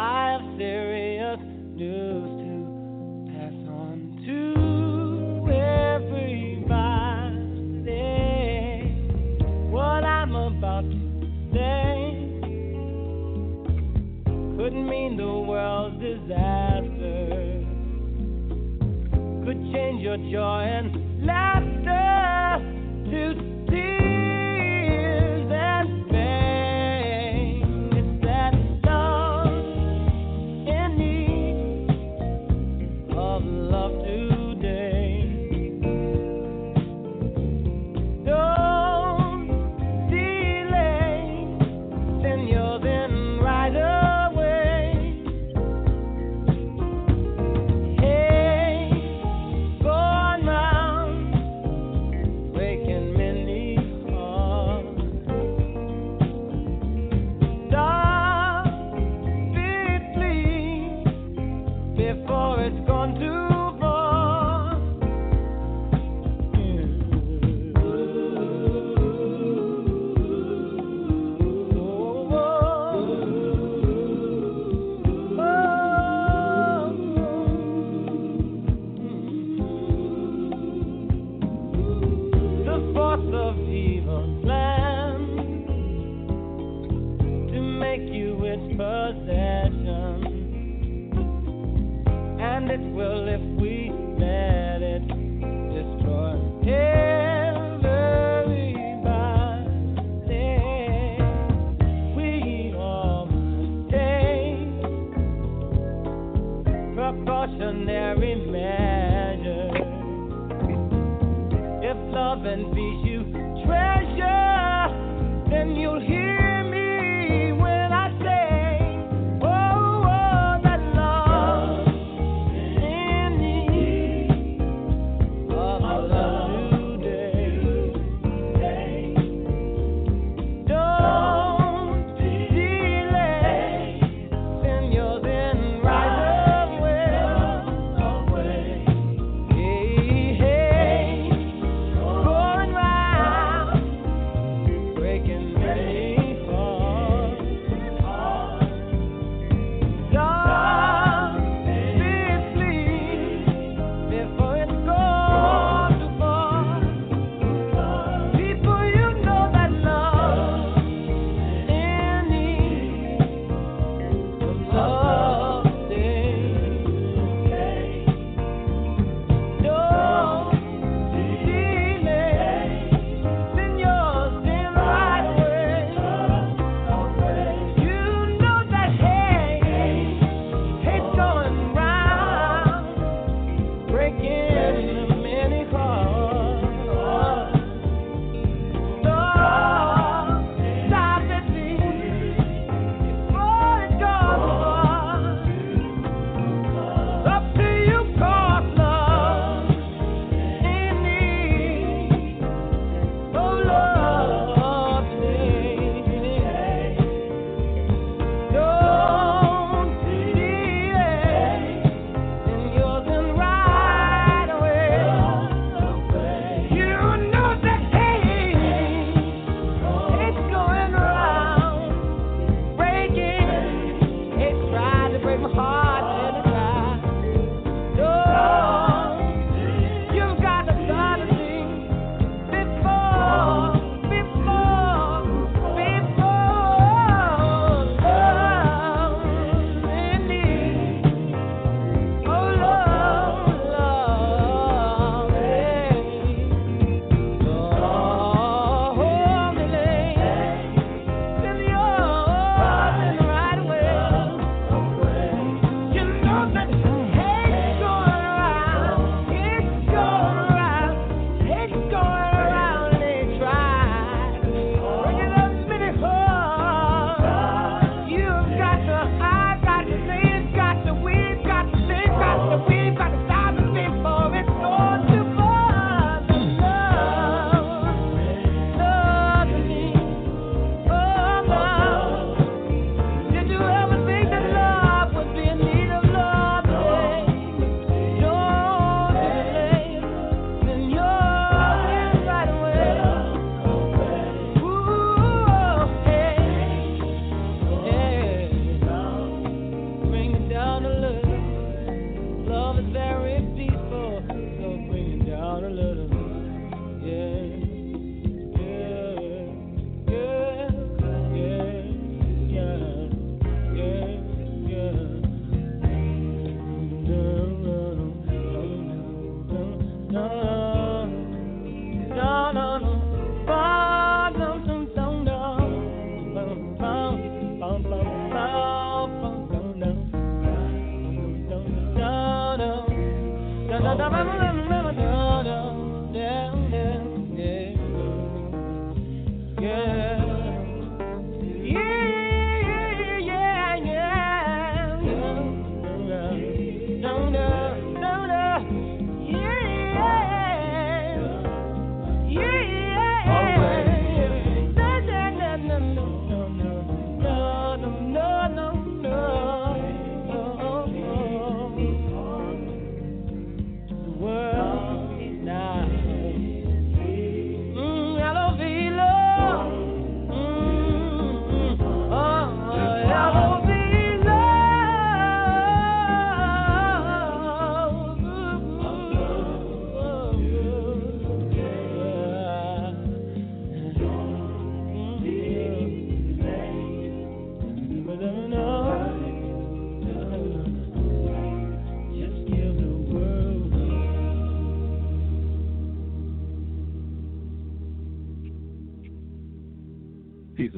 I have serious news to pass on to everybody. What I'm about to say couldn't mean the world's disaster, could change your joy and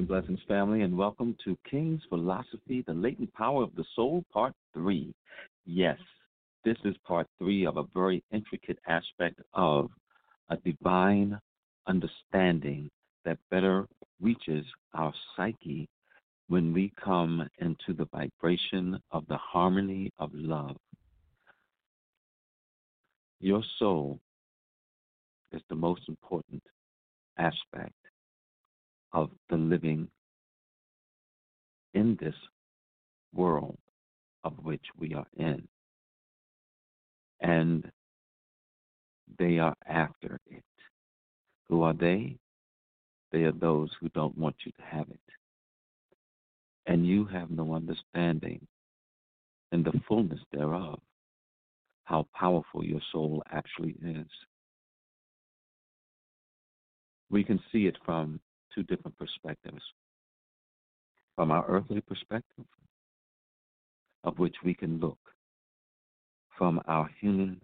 Blessings, family, and welcome to King's Philosophy, The Latent Power of the Soul, Part 3. Yes, this is part 3 of a very intricate aspect of a divine understanding that better reaches our psyche when we come into the vibration of the harmony of love. Your soul is the most important aspect of the living in this world of which we are in. And they are after it. Who are they? They are those who don't want you to have it. And you have no understanding in the fullness thereof how powerful your soul actually is. We can see it from two different perspectives. From our earthly perspective, of which we can look from our humanness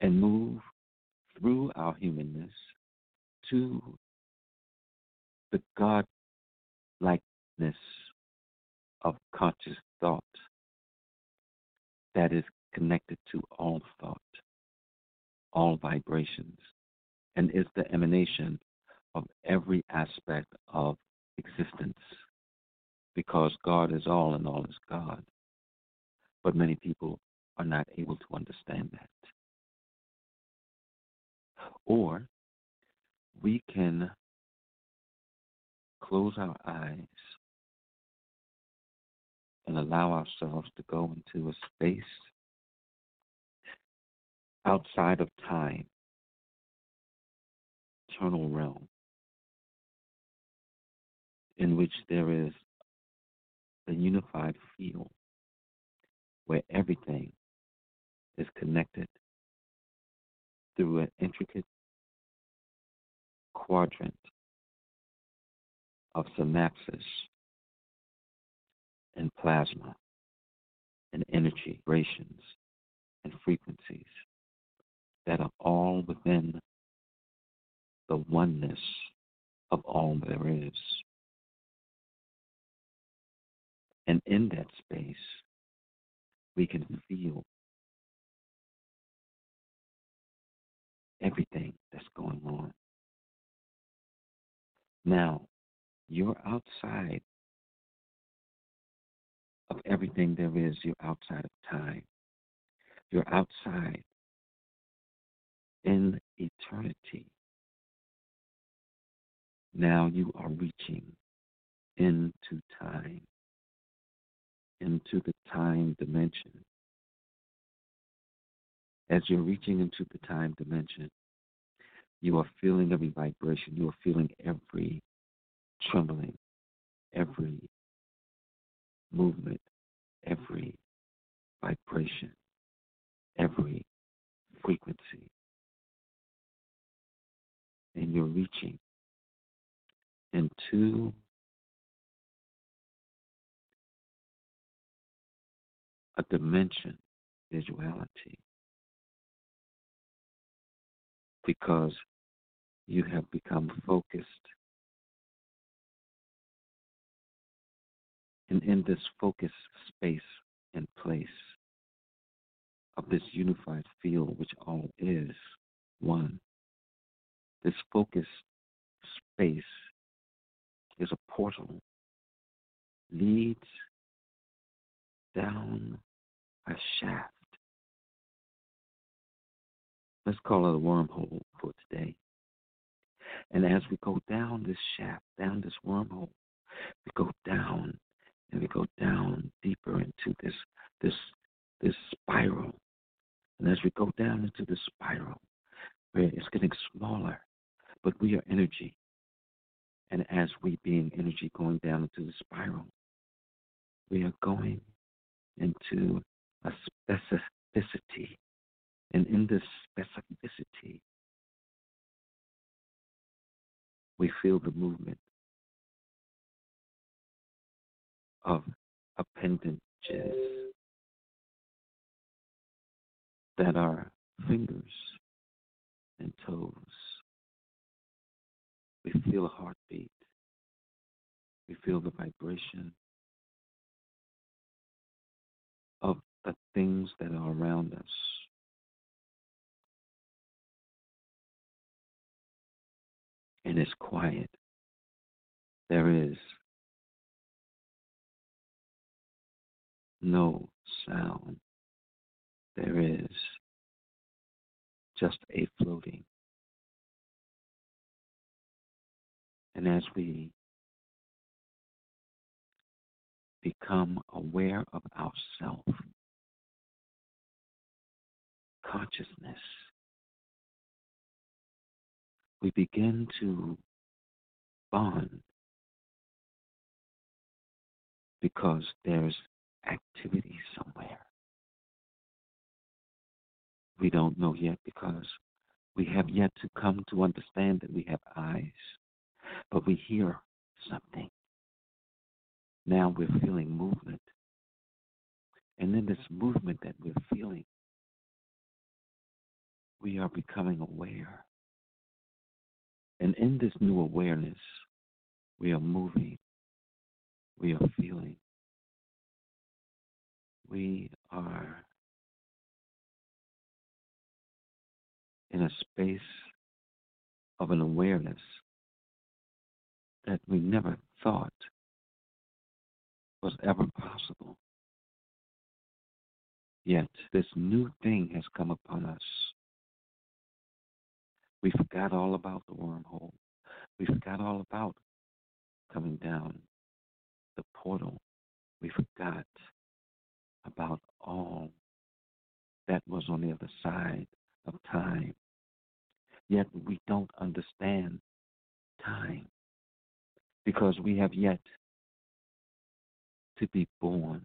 and move through our humanness to the God likeness of conscious thought that is connected to all thought, all vibrations, and is the emanation of every aspect of existence because God is all and all is God. But many people are not able to understand that. Or we can close our eyes and allow ourselves to go into a space outside of time, eternal realm, in which there is a unified field where everything is connected through an intricate quadrant of synapses and plasma and energy vibrations and frequencies that are all within the oneness of all there is. And in that space, we can feel everything that's going on. Now, you're outside of everything there is. You're outside of time. You're outside in eternity. Now you are reaching into time into the time dimension. As you're reaching into the time dimension, you are feeling every vibration. You are feeling every trembling, every movement, every vibration, every frequency. And you're reaching into a dimension, visuality, because you have become focused. And in this focused space and place of this unified field, which all is one. This focused space is a portal, leads down a shaft. Let's call it a wormhole for today. And as we go down this shaft, down this wormhole, we go down and we go down deeper into this this this spiral. And as we go down into the spiral, where it's getting smaller, but we are energy. And as we being energy going down into the spiral, we are going into a specificity. And in this specificity, we feel the movement of appendages that are fingers and toes. We feel a heartbeat. We feel the vibration of the things that are around us. And it's quiet. There is no sound. There is just a floating. And as we become aware of ourself, consciousness, we begin to bond because there's activity somewhere. We don't know yet because we have yet to come to understand that we have eyes but we hear something. Now we're feeling movement. And in this movement that we're feeling, we are becoming aware. And in this new awareness, we are moving, we are feeling, we are in a space of an awareness that we never thought was ever possible. Yet this new thing has come upon us. We forgot all about the wormhole. We forgot all about coming down the portal. We forgot about all that was on the other side of time. Yet we don't understand time because we have yet to be born,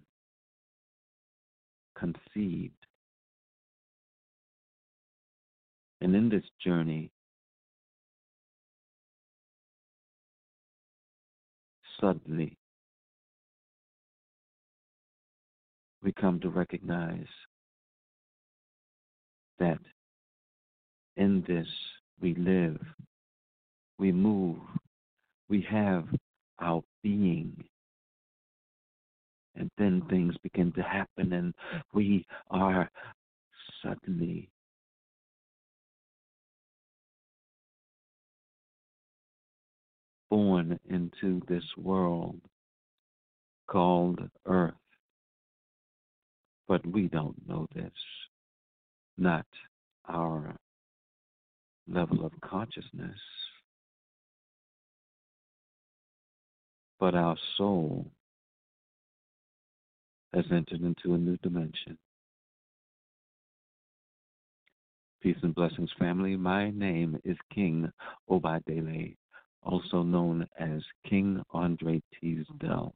conceived. And in this journey, suddenly we come to recognize that in this we live, we move, we have our being. And then things begin to happen, and we are suddenly born into this world called Earth. But we don't know this, not our level of consciousness. but our soul has entered into a new dimension. Peace and blessings, family. My name is King Obadele, also known as King Andre Teasdale.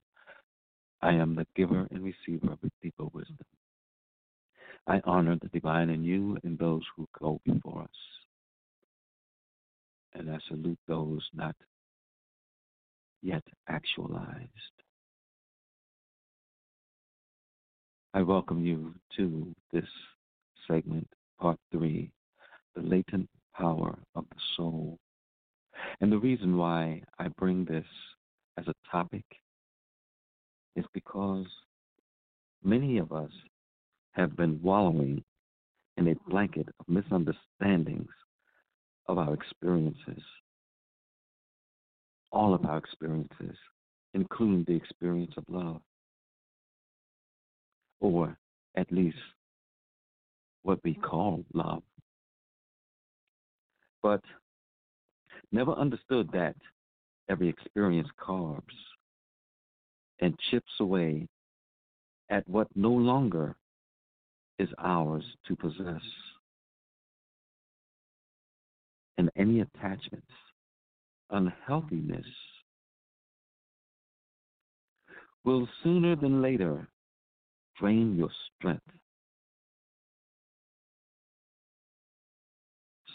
I am the giver and receiver of deeper wisdom. I honor the divine in you and those who go before us. And I salute those not yet actualized. I welcome you to this segment, part three, the latent power of the soul. And the reason why I bring this as a topic is because many of us have been wallowing in a blanket of misunderstandings of our experiences, all of our experiences, including the experience of love, or at least what we call love. But never understood that every experience carves and chips away at what no longer is ours to possess. And any attachments, unhealthiness, will sooner than later drain your strength.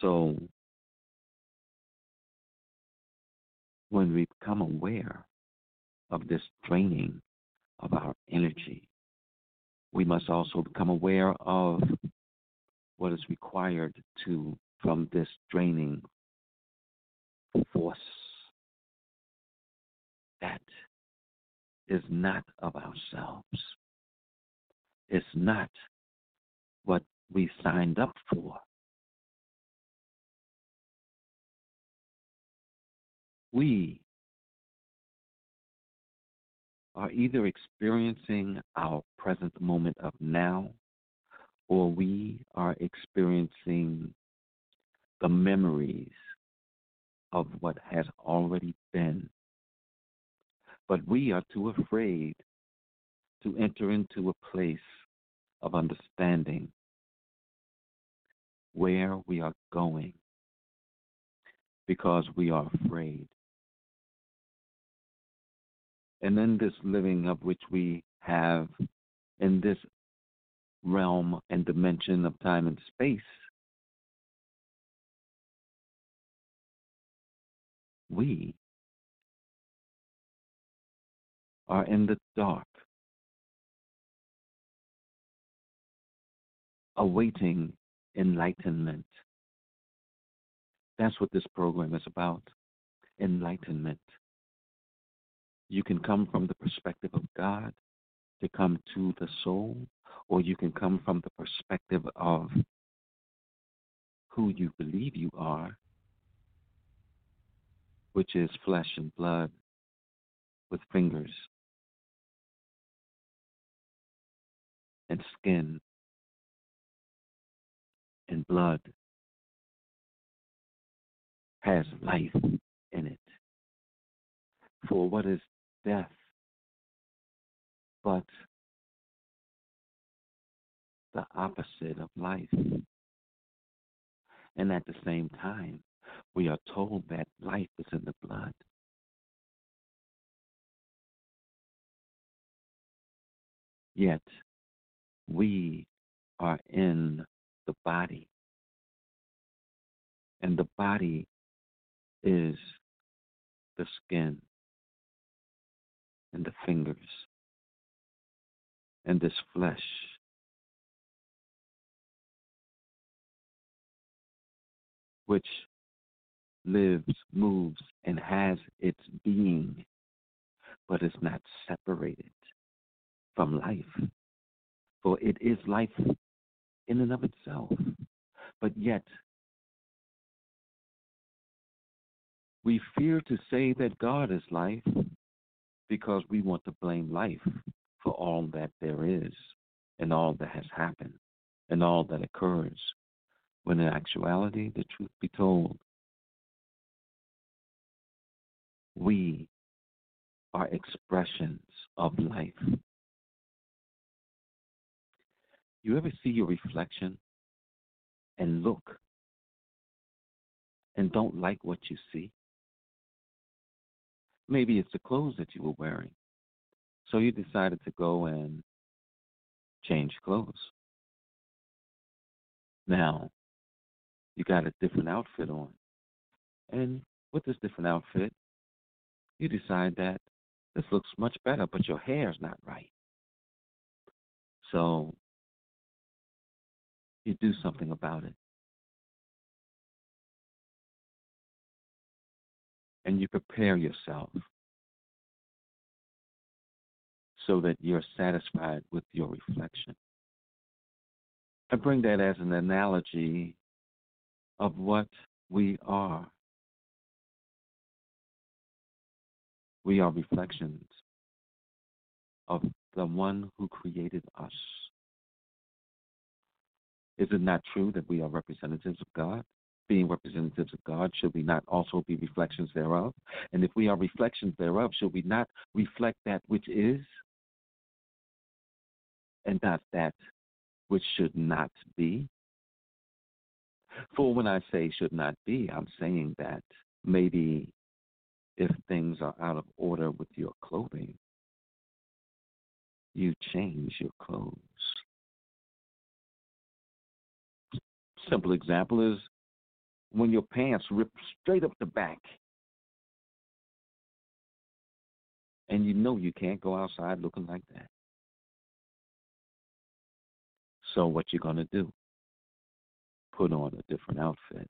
So, when we become aware of this draining of our energy, we must also become aware of what is required to from this draining force that is not of ourselves. It's not what we signed up for. We are either experiencing our present moment of now or we are experiencing the memories of what has already been. But we are too afraid to enter into a place of understanding where we are going because we are afraid. And in this living of which we have in this realm and dimension of time and space, we are in the dark, awaiting enlightenment. That's what this program is about enlightenment. You can come from the perspective of God to come to the soul, or you can come from the perspective of who you believe you are, which is flesh and blood with fingers and skin and blood has life in it. For what is death, but the opposite of life. And at the same time, we are told that life is in the blood. Yet, we are in the body. And the body is the skin and the fingers and this flesh. Which lives, moves, and has its being, but is not separated from life. For it is life in and of itself. But yet, we fear to say that God is life because we want to blame life for all that there is and all that has happened and all that occurs, when in actuality, the truth be told, we are expressions of life. You ever see your reflection and look and don't like what you see? Maybe it's the clothes that you were wearing. So you decided to go and change clothes. Now, you got a different outfit on. And with this different outfit, you decide that this looks much better, but your hair is not right. So you do something about it. And you prepare yourself so that you're satisfied with your reflection. I bring that as an analogy of what we are. We are reflections of the one who created us. Is it not true that we are representatives of God? Being representatives of God, should we not also be reflections thereof? And if we are reflections thereof, should we not reflect that which is and not that which should not be? For when I say should not be, I'm saying that maybe if things are out of order with your clothing, you change your clothes. Simple example is when your pants rip straight up the back and you know you can't go outside looking like that. So what you gonna do? Put on a different outfit.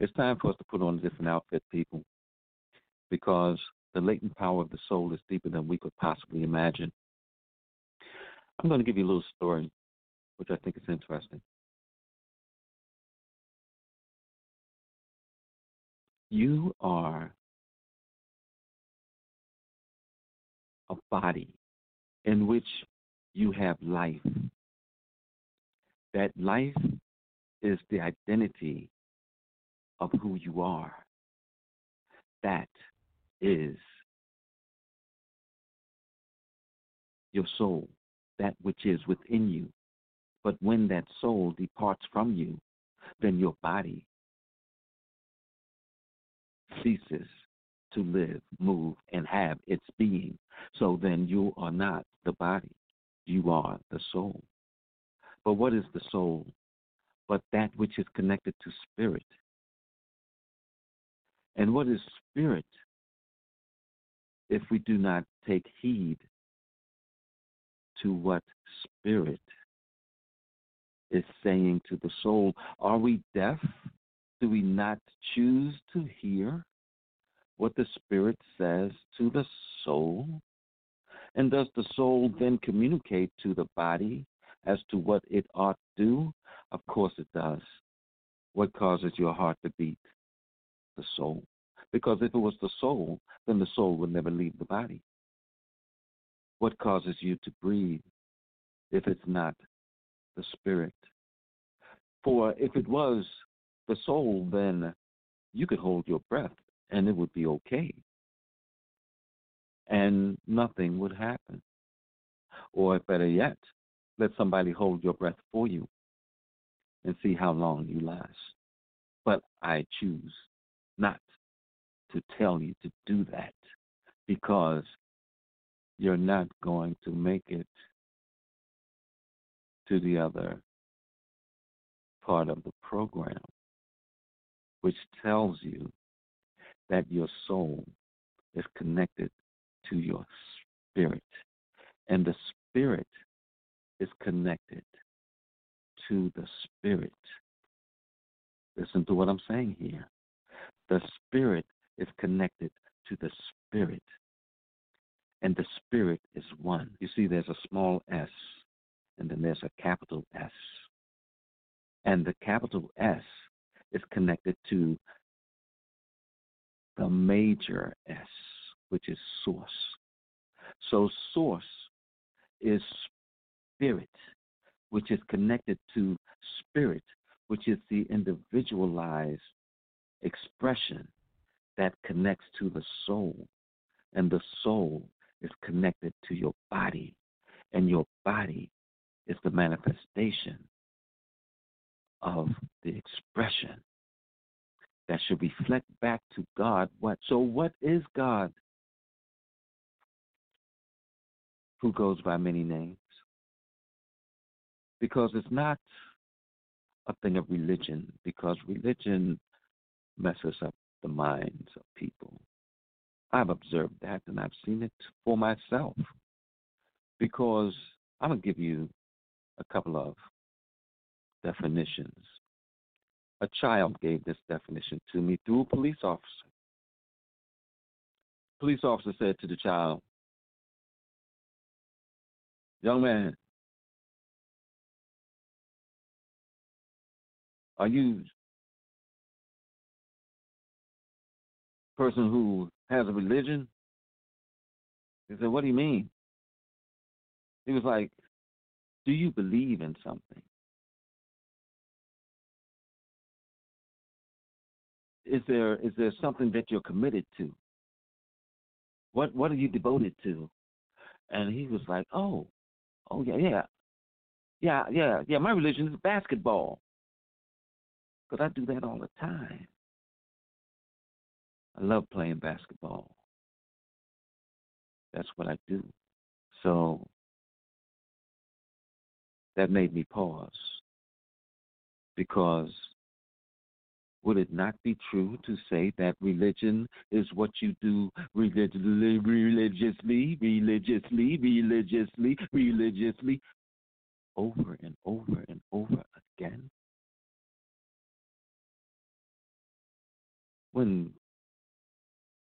It's time for us to put on a different outfit, people, because the latent power of the soul is deeper than we could possibly imagine. I'm going to give you a little story, which I think is interesting. You are a body in which you have life. That life is the identity of who you are. That is your soul, that which is within you. But when that soul departs from you, then your body ceases to live, move, and have its being. So then you are not the body, you are the soul. But what is the soul? But that which is connected to spirit. And what is spirit if we do not take heed to what spirit is saying to the soul? Are we deaf? Do we not choose to hear what the spirit says to the soul? And does the soul then communicate to the body as to what it ought to do? Of course it does. What causes your heart to beat? The soul. Because if it was the soul, then the soul would never leave the body. What causes you to breathe if it's not the spirit? For if it was the soul, then you could hold your breath and it would be okay. And nothing would happen. Or better yet, let somebody hold your breath for you and see how long you last. But I choose not to tell you to do that because you're not going to make it to the other part of the program, which tells you that your soul is connected to your spirit, and the spirit is connected to the spirit. Listen to what I'm saying here. The spirit is connected to the spirit. And the spirit is one. You see, there's a small s, and then there's a capital S. And the capital S is connected to the major S, which is source. So, source is spirit, which is connected to spirit, which is the individualized expression that connects to the soul, and the soul is connected to your body, and your body is the manifestation of the expression that should reflect back to God what so what is God who goes by many names because it's not a thing of religion because religion messes up the minds of people. I've observed that and I've seen it for myself. Because I'm going to give you a couple of definitions. A child gave this definition to me through a police officer. Police officer said to the child, Young man, are you person who has a religion? He said, What do you mean? He was like, Do you believe in something? Is there is there something that you're committed to? What what are you devoted to? And he was like, Oh, oh yeah, yeah. Yeah, yeah, yeah. My religion is basketball. Because I do that all the time. I love playing basketball. That's what I do. So that made me pause because would it not be true to say that religion is what you do religiously, religiously, religiously, religiously, religiously, over and over and over again? When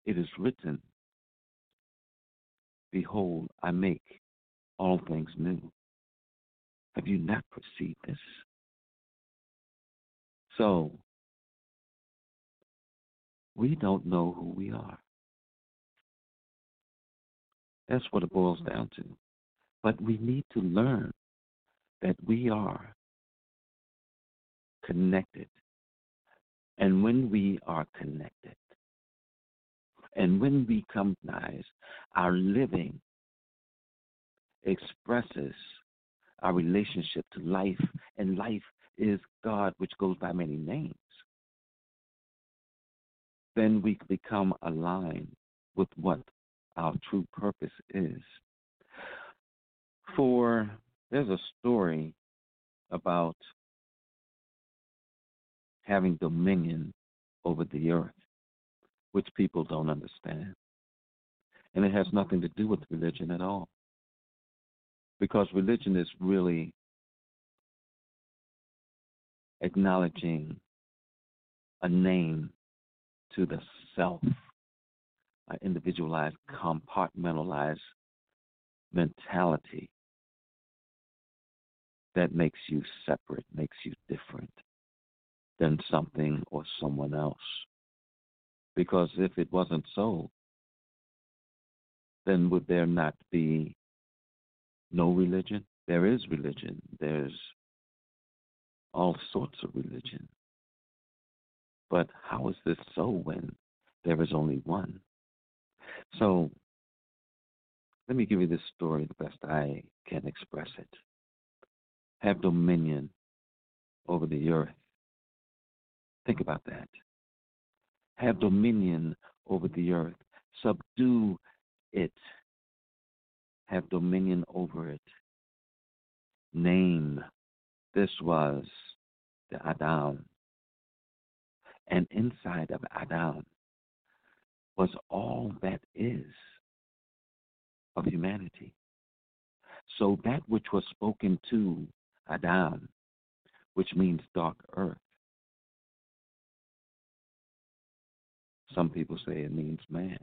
it is written, Behold, I make all things new. Have you not perceived this? So, we don't know who we are. That's what it boils mm-hmm. down to. But we need to learn that we are connected. And when we are connected, and when we recognize our living expresses our relationship to life, and life is God, which goes by many names, then we become aligned with what our true purpose is. For there's a story about having dominion over the earth which people don't understand. And it has nothing to do with religion at all. Because religion is really acknowledging a name to the self, an individualized, compartmentalized mentality that makes you separate, makes you different than something or someone else. Because if it wasn't so, then would there not be no religion? There is religion. There's all sorts of religion. But how is this so when there is only one? So let me give you this story the best I can express it. Have dominion over the earth. Think about that have dominion over the earth, subdue it, have dominion over it. Name, this was the Adam. And inside of Adam was all that is of humanity. So that which was spoken to Adam, which means dark earth, Some people say it means man.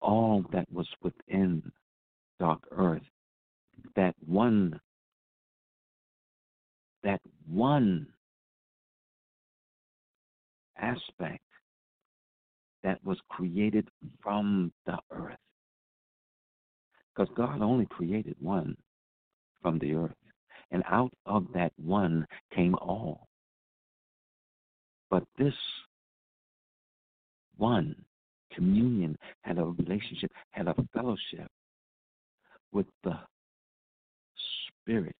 All that was within dark earth, that one, that one aspect that was created from the earth. Because God only created one from the earth. And out of that one came all. But this one communion had a relationship, had a fellowship with the Spirit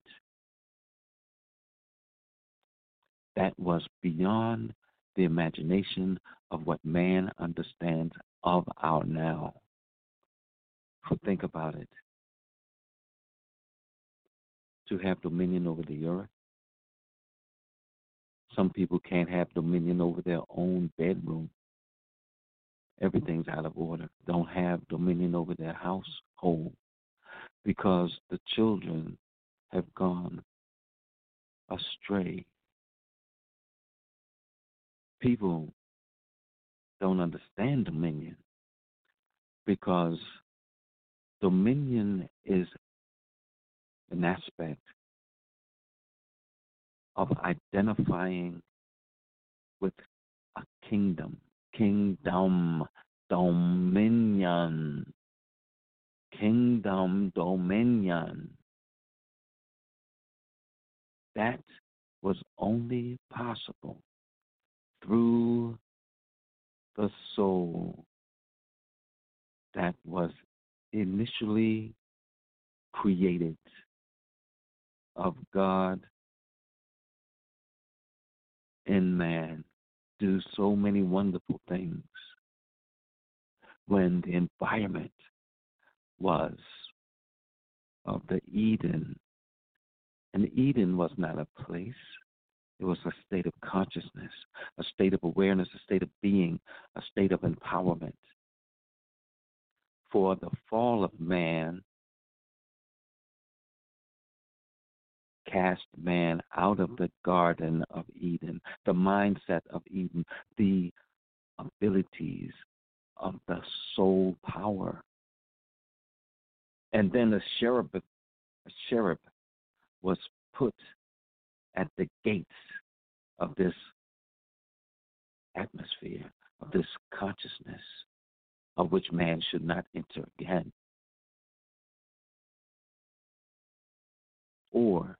that was beyond the imagination of what man understands of our now. So think about it. To have dominion over the earth, some people can't have dominion over their own bedroom. Everything's out of order. Don't have dominion over their household because the children have gone astray. People don't understand dominion because dominion is an aspect of identifying with a kingdom, kingdom, dominion, kingdom, dominion. That was only possible through the soul that was initially created of God in man do so many wonderful things when the environment was of the Eden. And Eden was not a place, it was a state of consciousness, a state of awareness, a state of being, a state of empowerment. For the fall of man cast man out of the Garden of Eden, the mindset of Eden, the abilities of the soul power. And then a cherub, a cherub was put at the gates of this atmosphere, of this consciousness, of which man should not enter again. Or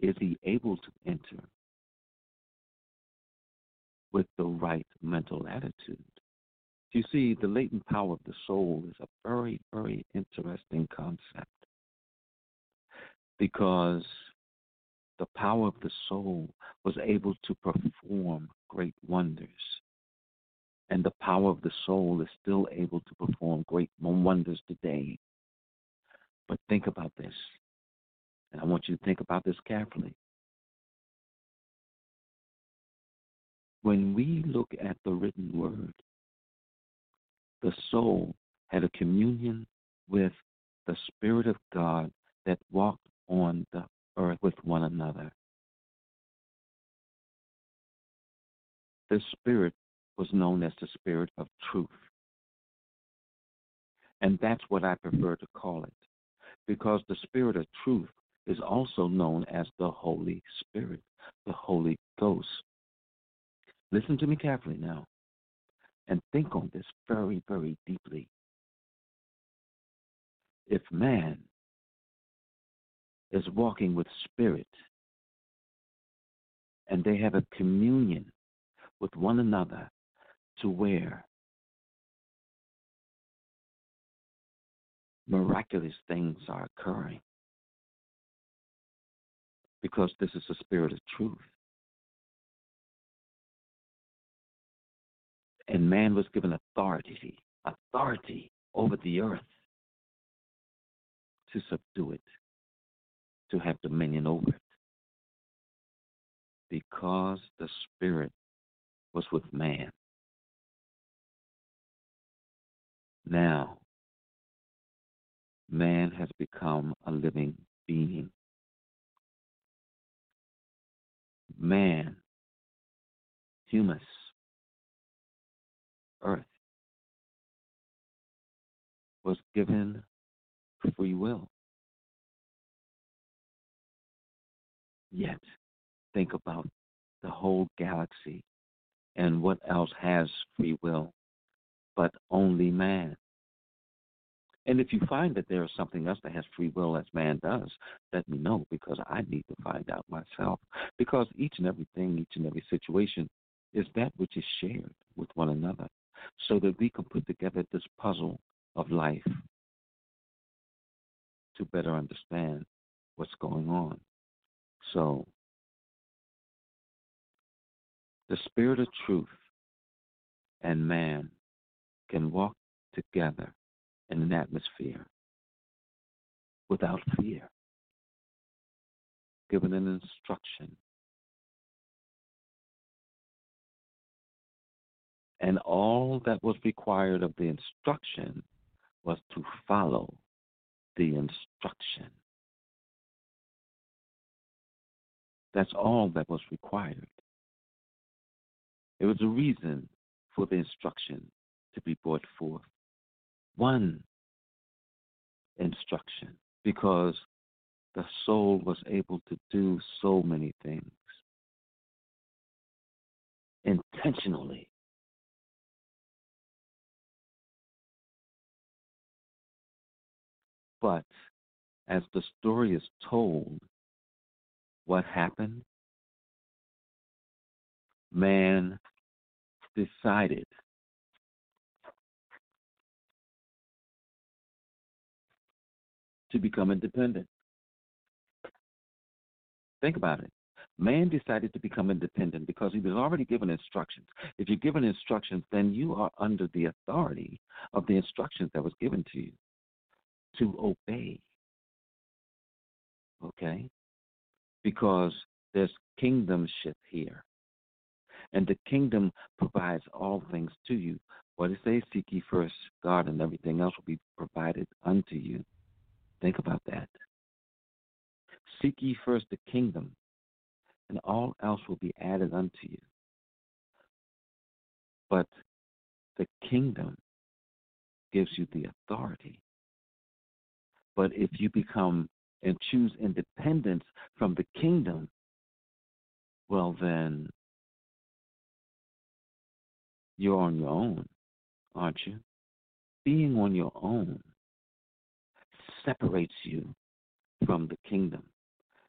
is he able to enter with the right mental attitude? You see, the latent power of the soul is a very, very interesting concept because the power of the soul was able to perform great wonders. And the power of the soul is still able to perform great wonders today. But think about this and I want you to think about this carefully. When we look at the written word, the soul had a communion with the Spirit of God that walked on the earth with one another. This Spirit was known as the Spirit of truth. And that's what I prefer to call it, because the Spirit of truth is also known as the Holy Spirit, the Holy Ghost. Listen to me carefully now and think on this very, very deeply. If man is walking with spirit. And they have a communion with one another to where miraculous things are occurring, because this is the spirit of truth. And man was given authority, authority over the earth to subdue it, to have dominion over it. Because the spirit was with man. Now, man has become a living being. man, humus, earth, was given free will. Yet, think about the whole galaxy and what else has free will but only man. And if you find that there is something else that has free will as man does, let me know because I need to find out myself. Because each and everything, each and every situation is that which is shared with one another so that we can put together this puzzle of life to better understand what's going on. So, the spirit of truth and man can walk together in an atmosphere without fear, given an instruction. And all that was required of the instruction was to follow the instruction. That's all that was required. It was a reason for the instruction to be brought forth one instruction because the soul was able to do so many things intentionally. But as the story is told, what happened? Man decided to become independent. Think about it. Man decided to become independent because he was already given instructions. If you're given instructions, then you are under the authority of the instructions that was given to you to obey. Okay? Because there's kingdomship here. And the kingdom provides all things to you. What it says, seek ye first God, and everything else will be provided unto you. Think about that. Seek ye first the kingdom, and all else will be added unto you. But the kingdom gives you the authority. But if you become and choose independence from the kingdom, well, then you're on your own, aren't you? Being on your own separates you from the kingdom.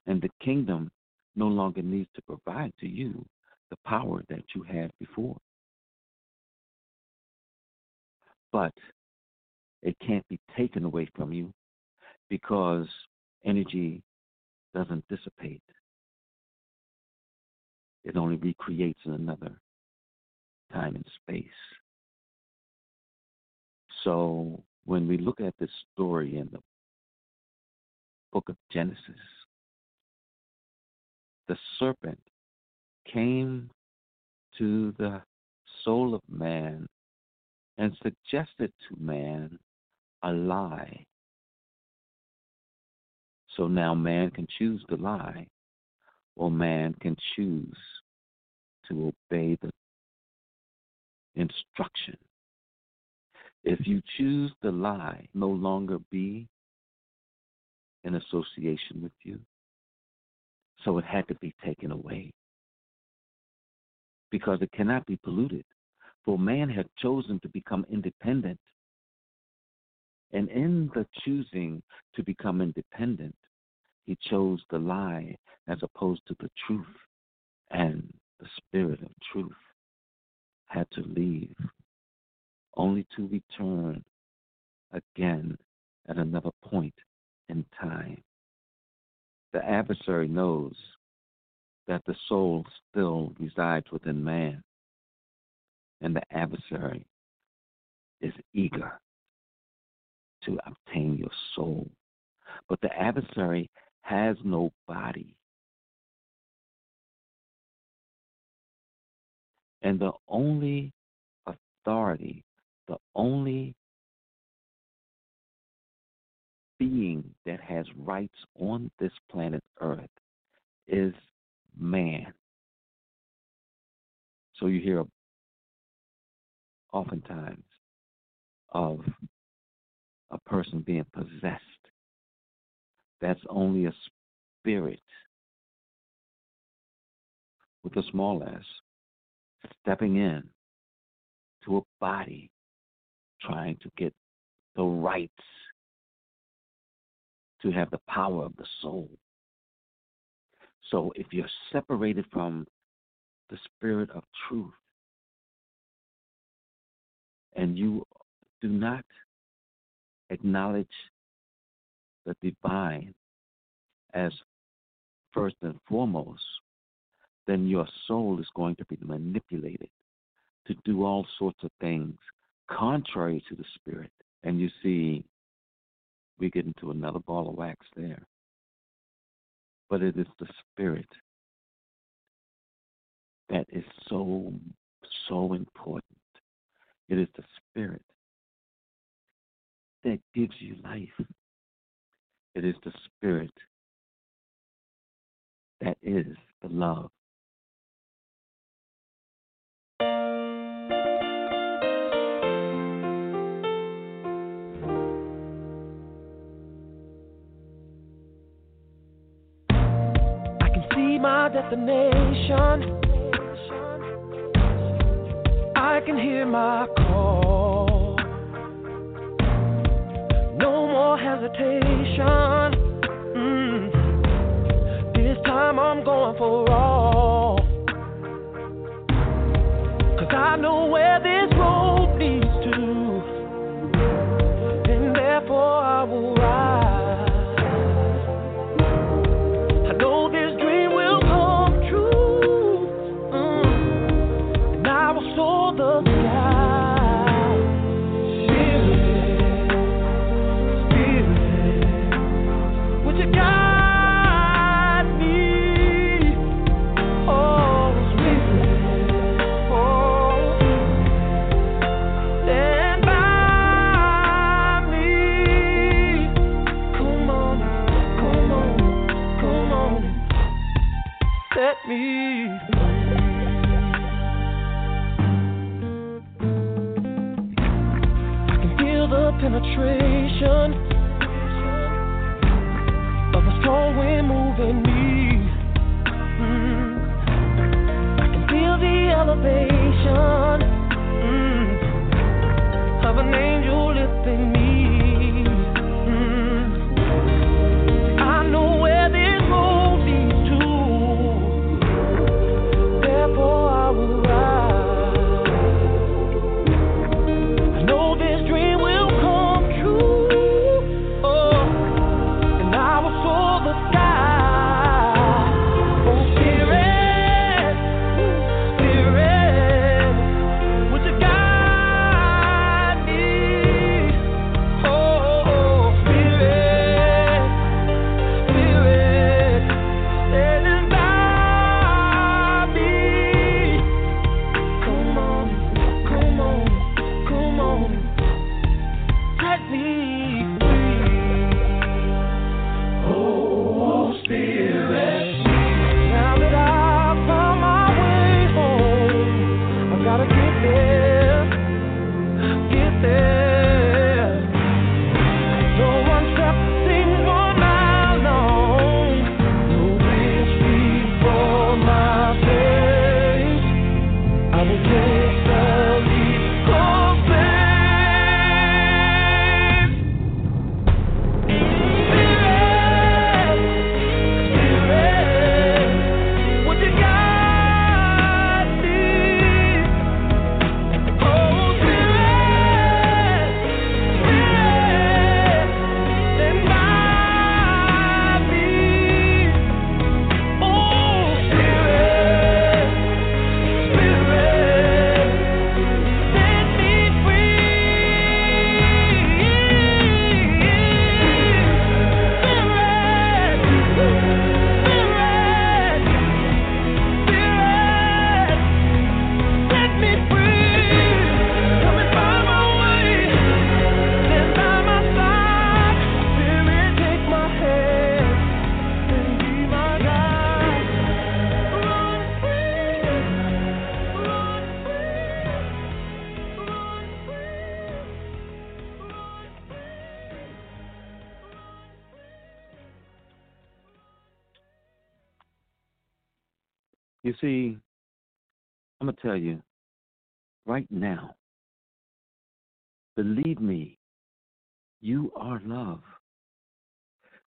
And the kingdom no longer needs to provide to you the power that you had before. But it can't be taken away from you because energy doesn't dissipate. It only recreates in another time and space. So when we look at this story in the book of Genesis, the serpent came to the soul of man and suggested to man a lie. So now man can choose to lie, or man can choose to obey the instruction. If you choose the lie, no longer be in association with you. So it had to be taken away because it cannot be polluted. For man had chosen to become independent. And in the choosing to become independent, he chose the lie as opposed to the truth. And the spirit of truth had to leave, only to return again at another point in time. The adversary knows that the soul still resides within man, and the adversary is eager to obtain your soul. But the adversary has no body. And the only authority, the only being that has rights on this planet Earth is man. So you hear oftentimes of a person being possessed. That's only a spirit with a small s stepping in to a body trying to get the rights to have the power of the soul. So if you're separated from the spirit of truth and you do not acknowledge the divine as first and foremost, then your soul is going to be manipulated to do all sorts of things contrary to the spirit. And you see, we get into another ball of wax there. But it is the spirit that is so, so important. It is the spirit that gives you life. It is the spirit that is the love. I can see my destination. I can hear my call. Hesitation. Mm. This time I'm going for all. Cause I know where this penetration of a strong wind moving me. Mm. I can feel the elevation tell you right now, believe me, you are love.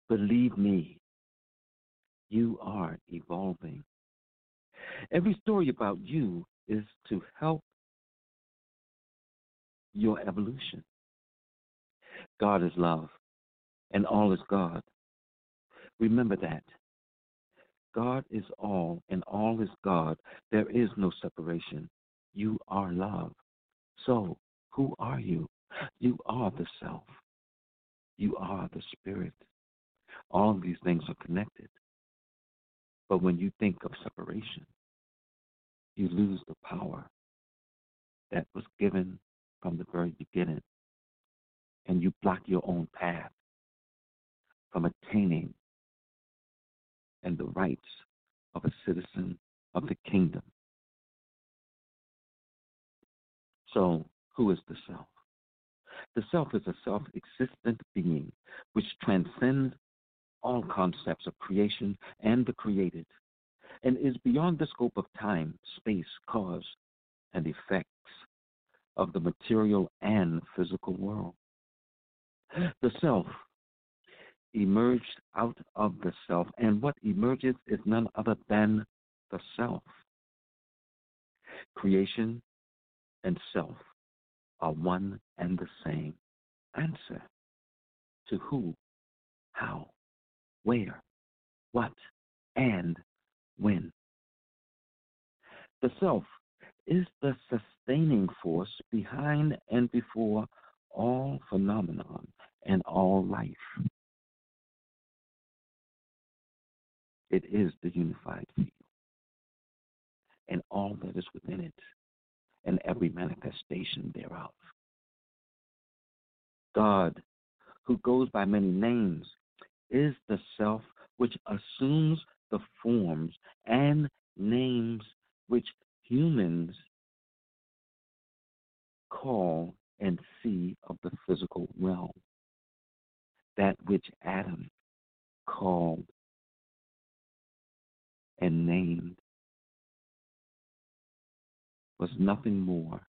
Believe me, you are evolving. Every story about you is to help your evolution. God is love, and all is God. Remember that. God is all, and all is God. There is no separation. You are love. So, who are you? You are the self. You are the spirit. All of these things are connected. But when you think of separation, you lose the power that was given from the very beginning. And you block your own path from attaining and the rights of a citizen of the kingdom. So, who is the self? The self is a self existent being which transcends all concepts of creation and the created. and is beyond the scope of time, space, cause, and effects of the material and physical world. The self emerged out of the self, and what emerges is none other than the self. Creation and self are one and the same. Answer to who, how, where, what, and when. The self is the sustaining force behind and before all phenomenon and all life. It is the unified field and all that is within it and every manifestation thereof. God, who goes by many names, is the self which assumes the forms and names which humans call and see of the physical realm. That which Adam called and named was nothing more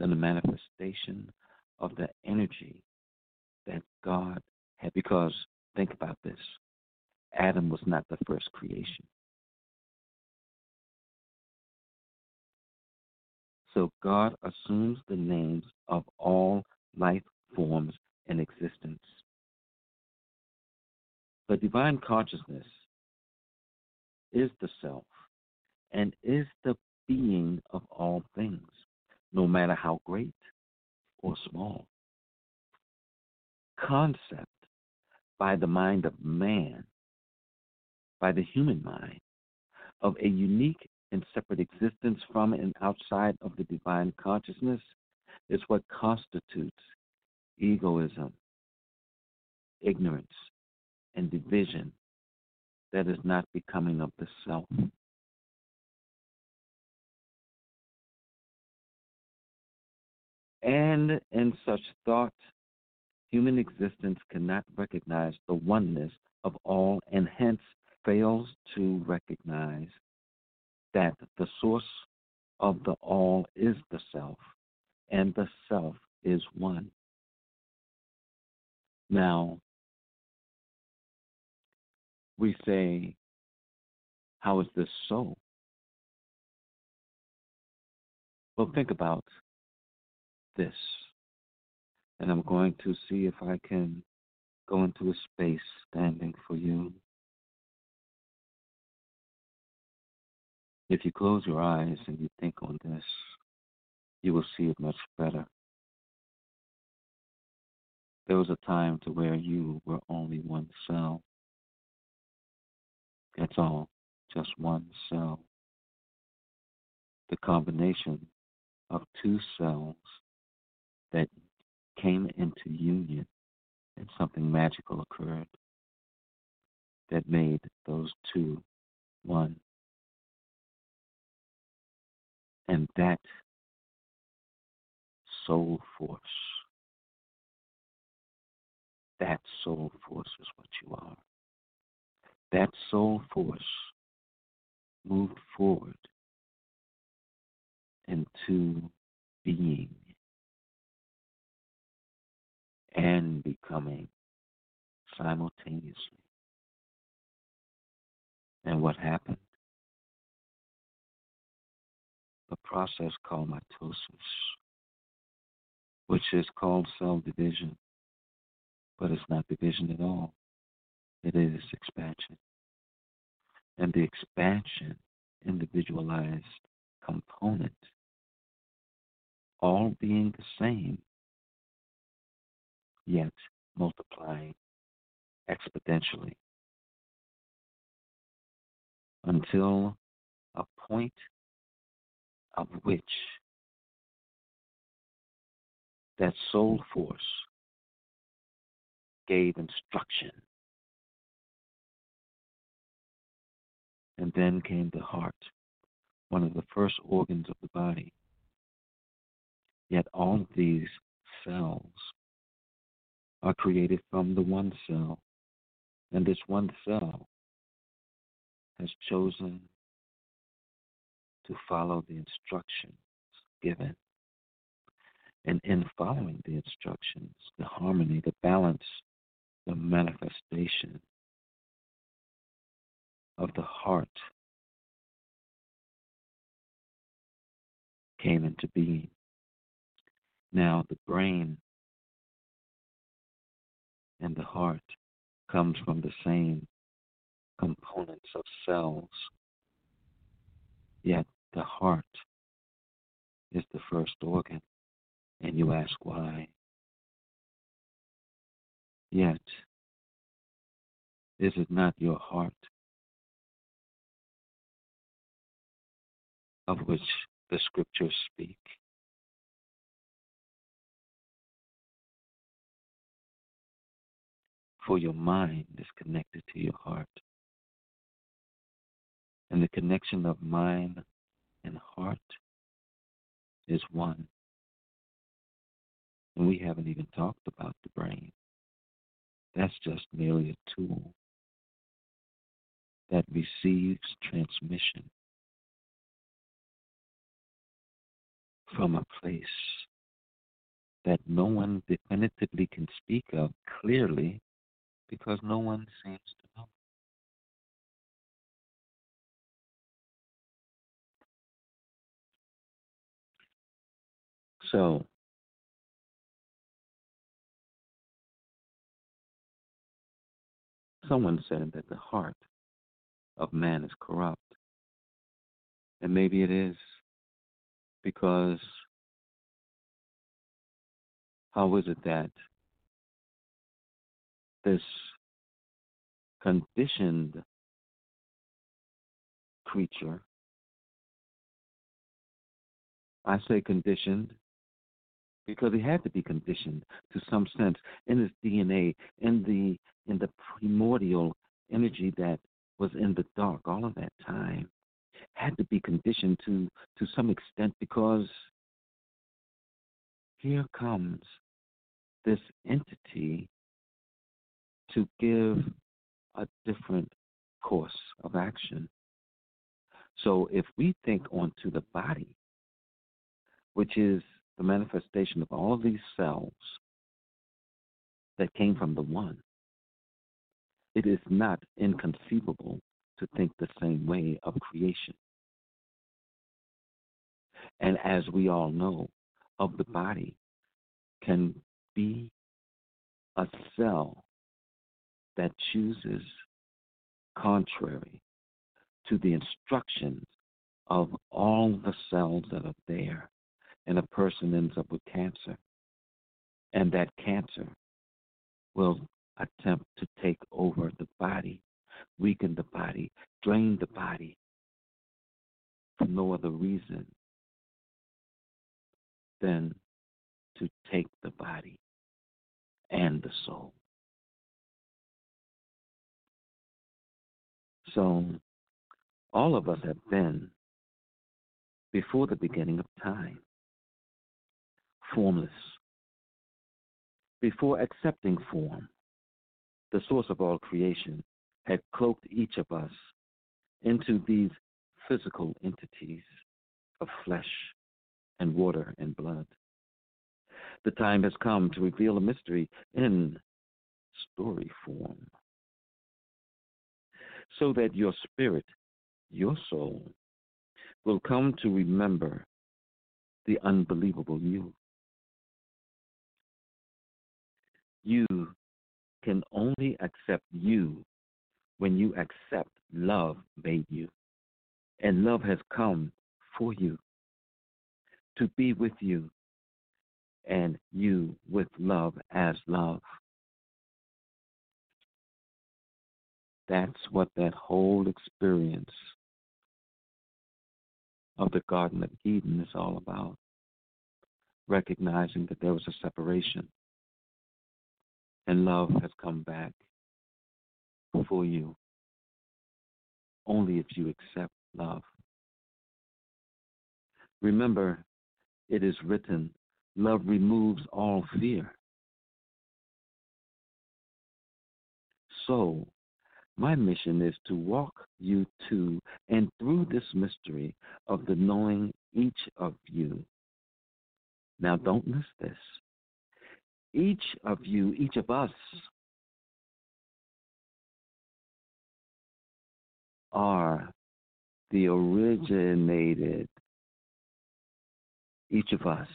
than a manifestation of the energy that God had. Because, think about this Adam was not the first creation. So God assumes the names of all life forms in existence. The divine consciousness is the self and is the being of all things, no matter how great or small. Concept by the mind of man, by the human mind, of a unique and separate existence from and outside of the divine consciousness is what constitutes egoism, ignorance, and division that is not becoming of the self. And in such thought, human existence cannot recognize the oneness of all and hence fails to recognize that the source of the all is the self, and the self is one. Now, we say, How is this so? Well, think about this. And I'm going to see if I can go into a space standing for you. If you close your eyes and you think on this, you will see it much better. There was a time to where you were only one cell. That's all, just one cell. The combination of two cells that came into union and something magical occurred that made those two one. And that soul force, that soul force is what you are. That soul force moved forward into being and becoming simultaneously. And what happened? A process called mitosis, which is called cell division, but it's not division at all. It is expansion. And the expansion, individualized component, all being the same, yet multiplying exponentially until a point of which that soul force gave instruction. And then came the heart, one of the first organs of the body. Yet all of these cells are created from the one cell. And this one cell has chosen to follow the instructions given. And in following the instructions, the harmony, the balance, the manifestation of the heart came into being. Now, the brain and the heart comes from the same components of cells. Yet the heart is the first organ, and you ask why. Yet, is it not your heart of which the scriptures speak? For your mind is connected to your heart. And the connection of mind and heart is one. And we haven't even talked about the brain. That's just merely a tool that receives transmission from a place that no one definitively can speak of clearly because no one seems to know. So, someone said that the heart of man is corrupt. And maybe it is because how is it that this conditioned creature. I say conditioned because he had to be conditioned to some sense in his DNA, in the in the primordial energy that was in the dark all of that time, had to be conditioned to to some extent because here comes this entity to give a different course of action. So if we think onto the body, which is the manifestation of all of these cells that came from the one, it is not inconceivable to think the same way of creation. And as we all know, of the body can be a cell that chooses contrary to the instructions of all the cells that are there, and a person ends up with cancer. And that cancer will attempt to take over the body, weaken the body, drain the body for no other reason than to take the body and the soul. So, all of us have been, before the beginning of time, formless. Before accepting form, the source of all creation had cloaked each of us into these physical entities of flesh and water and blood. The time has come to reveal a mystery in story form so that your spirit, your soul, will come to remember the unbelievable you. You can only accept you when you accept love made you. And love has come for you to be with you and you with love as love. That's what that whole experience of the Garden of Eden is all about. Recognizing that there was a separation and love has come back for you only if you accept love. Remember, it is written, love removes all fear. So, My mission is to walk you to and through this mystery of the knowing each of you. Now, don't miss this. Each of you, each of us, are the originated, each of us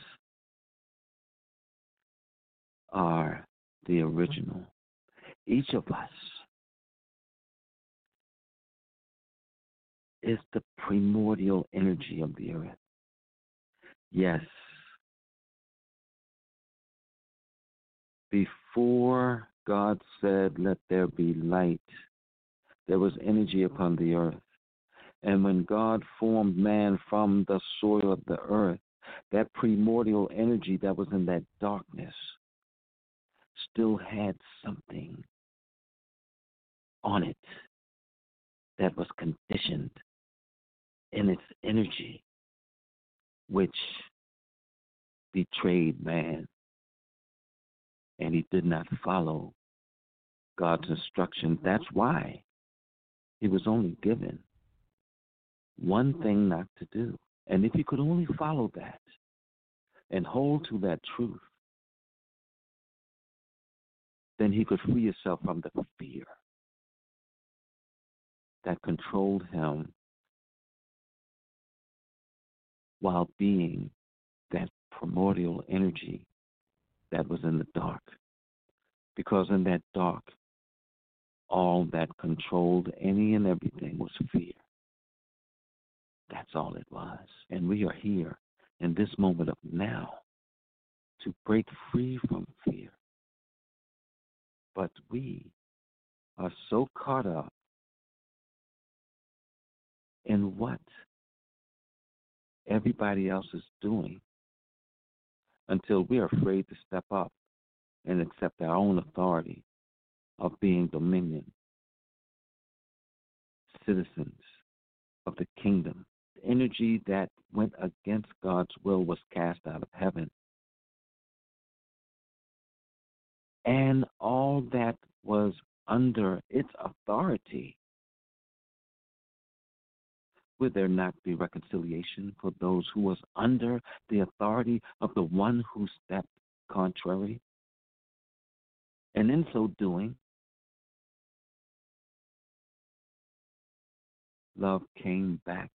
are the original. Each of us is the primordial energy of the earth. Yes. Before God said, Let there be light, there was energy upon the earth. And when God formed man from the soil of the earth, that primordial energy that was in that darkness still had something on it that was conditioned in its energy, which betrayed man. And he did not follow God's instruction. That's why he was only given one mm-hmm. thing not to do. And if he could only follow that and hold to that truth, then he could free himself from the fear that controlled him while being that primordial energy that was in the dark. Because in that dark, all that controlled any and everything was fear. That's all it was. And we are here in this moment of now to break free from fear. But we are so caught up in what everybody else is doing until we are afraid to step up and accept our own authority of being dominion, citizens of the kingdom. The energy that went against God's will was cast out of heaven. And all that was under its authority would there not be reconciliation for those who was under the authority of the one who stepped contrary? And in so doing, love came back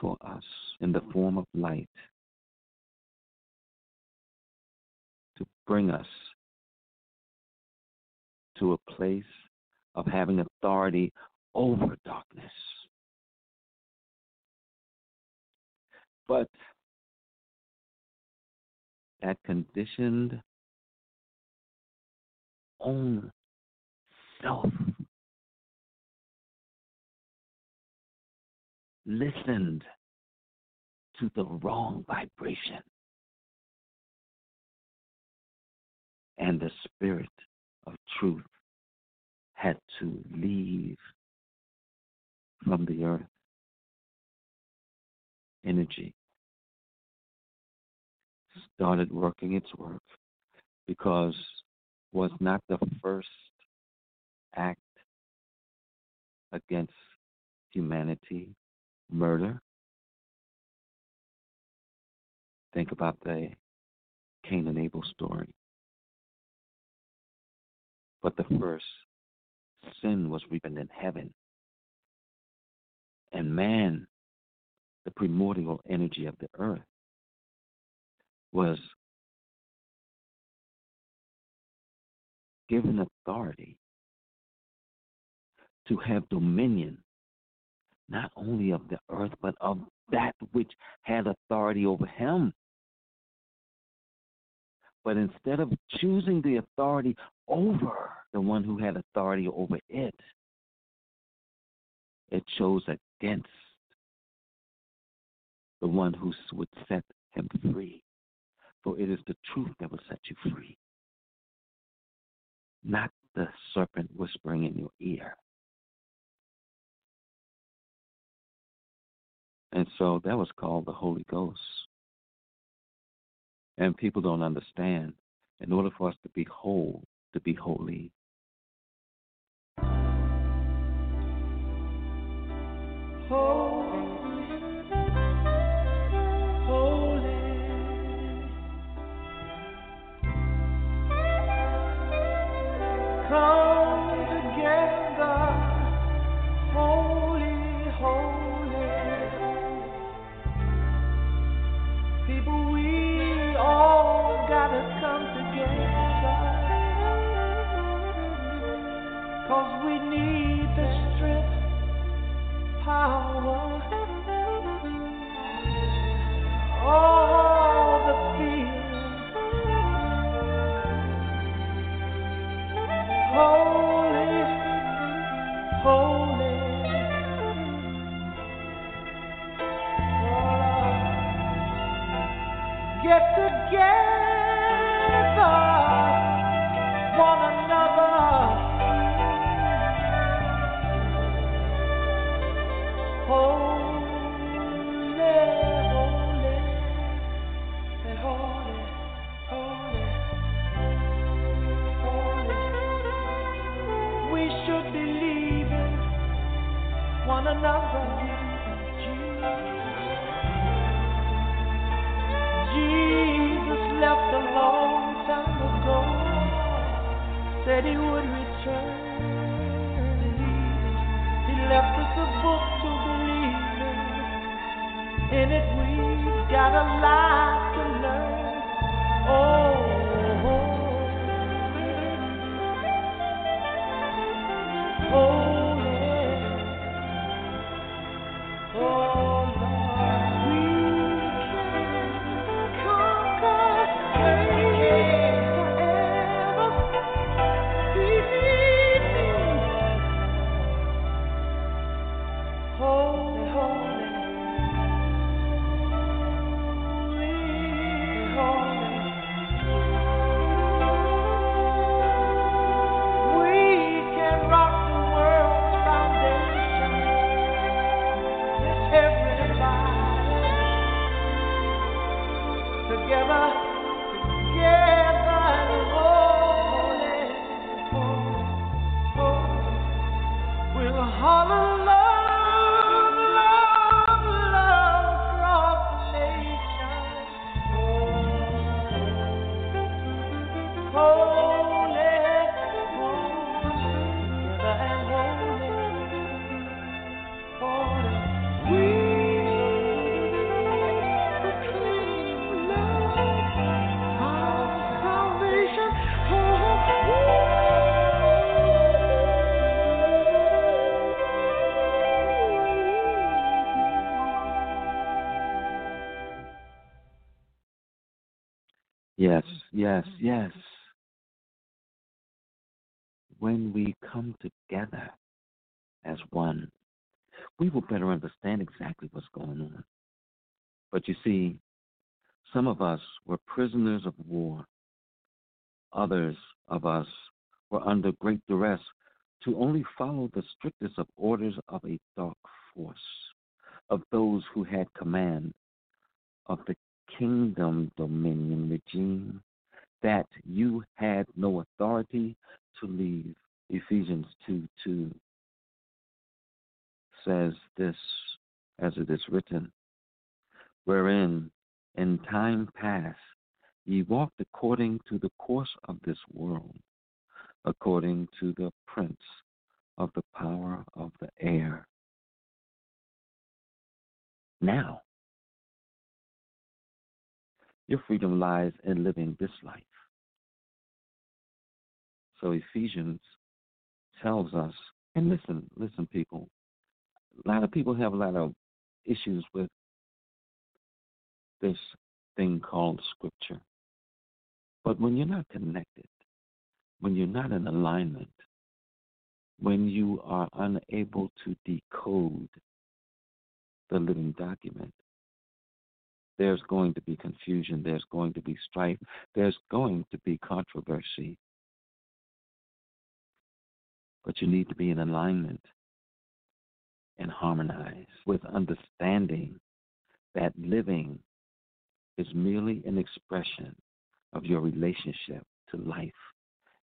for us in the form of light to bring us to a place of having authority over darkness. But that conditioned own self listened to the wrong vibration. And the spirit of truth had to leave from the earth energy started working its work because was not the first act against humanity murder. Think about the Cain and Abel story. But the hmm. first sin was reaped in heaven. And man the primordial energy of the earth was given authority to have dominion not only of the earth but of that which had authority over him. But instead of choosing the authority over the one who had authority over it, it chose against the one who would set him free. For it is the truth that will set you free, not the serpent whispering in your ear. And so that was called the Holy Ghost. And people don't understand. In order for us to be whole, to be holy, holy. should be leaving one another. Jesus left a long time ago, said he would return. He left us a book to believe in, in it we've got a lie. Yes, mm-hmm. yes. When we come together as one, we will better understand exactly what's going on. But you see, some of us were prisoners of war. Others of us were under great duress to only follow the strictest of orders of a dark force, of those who had command of the kingdom dominion regime that you had no authority to leave. Ephesians 2 2 says this, as it is written, wherein in time past ye walked according to the course of this world, according to the prince of the power of the air. Now, your freedom lies in living this life. So Ephesians tells us, and listen, listen, people. A lot of people have a lot of issues with this thing called Scripture. But when you're not connected, when you're not in alignment, when you are unable to decode the living document, there's going to be confusion, there's going to be strife, there's going to be controversy. But you need to be in alignment and harmonize with understanding that living is merely an expression of your relationship to life,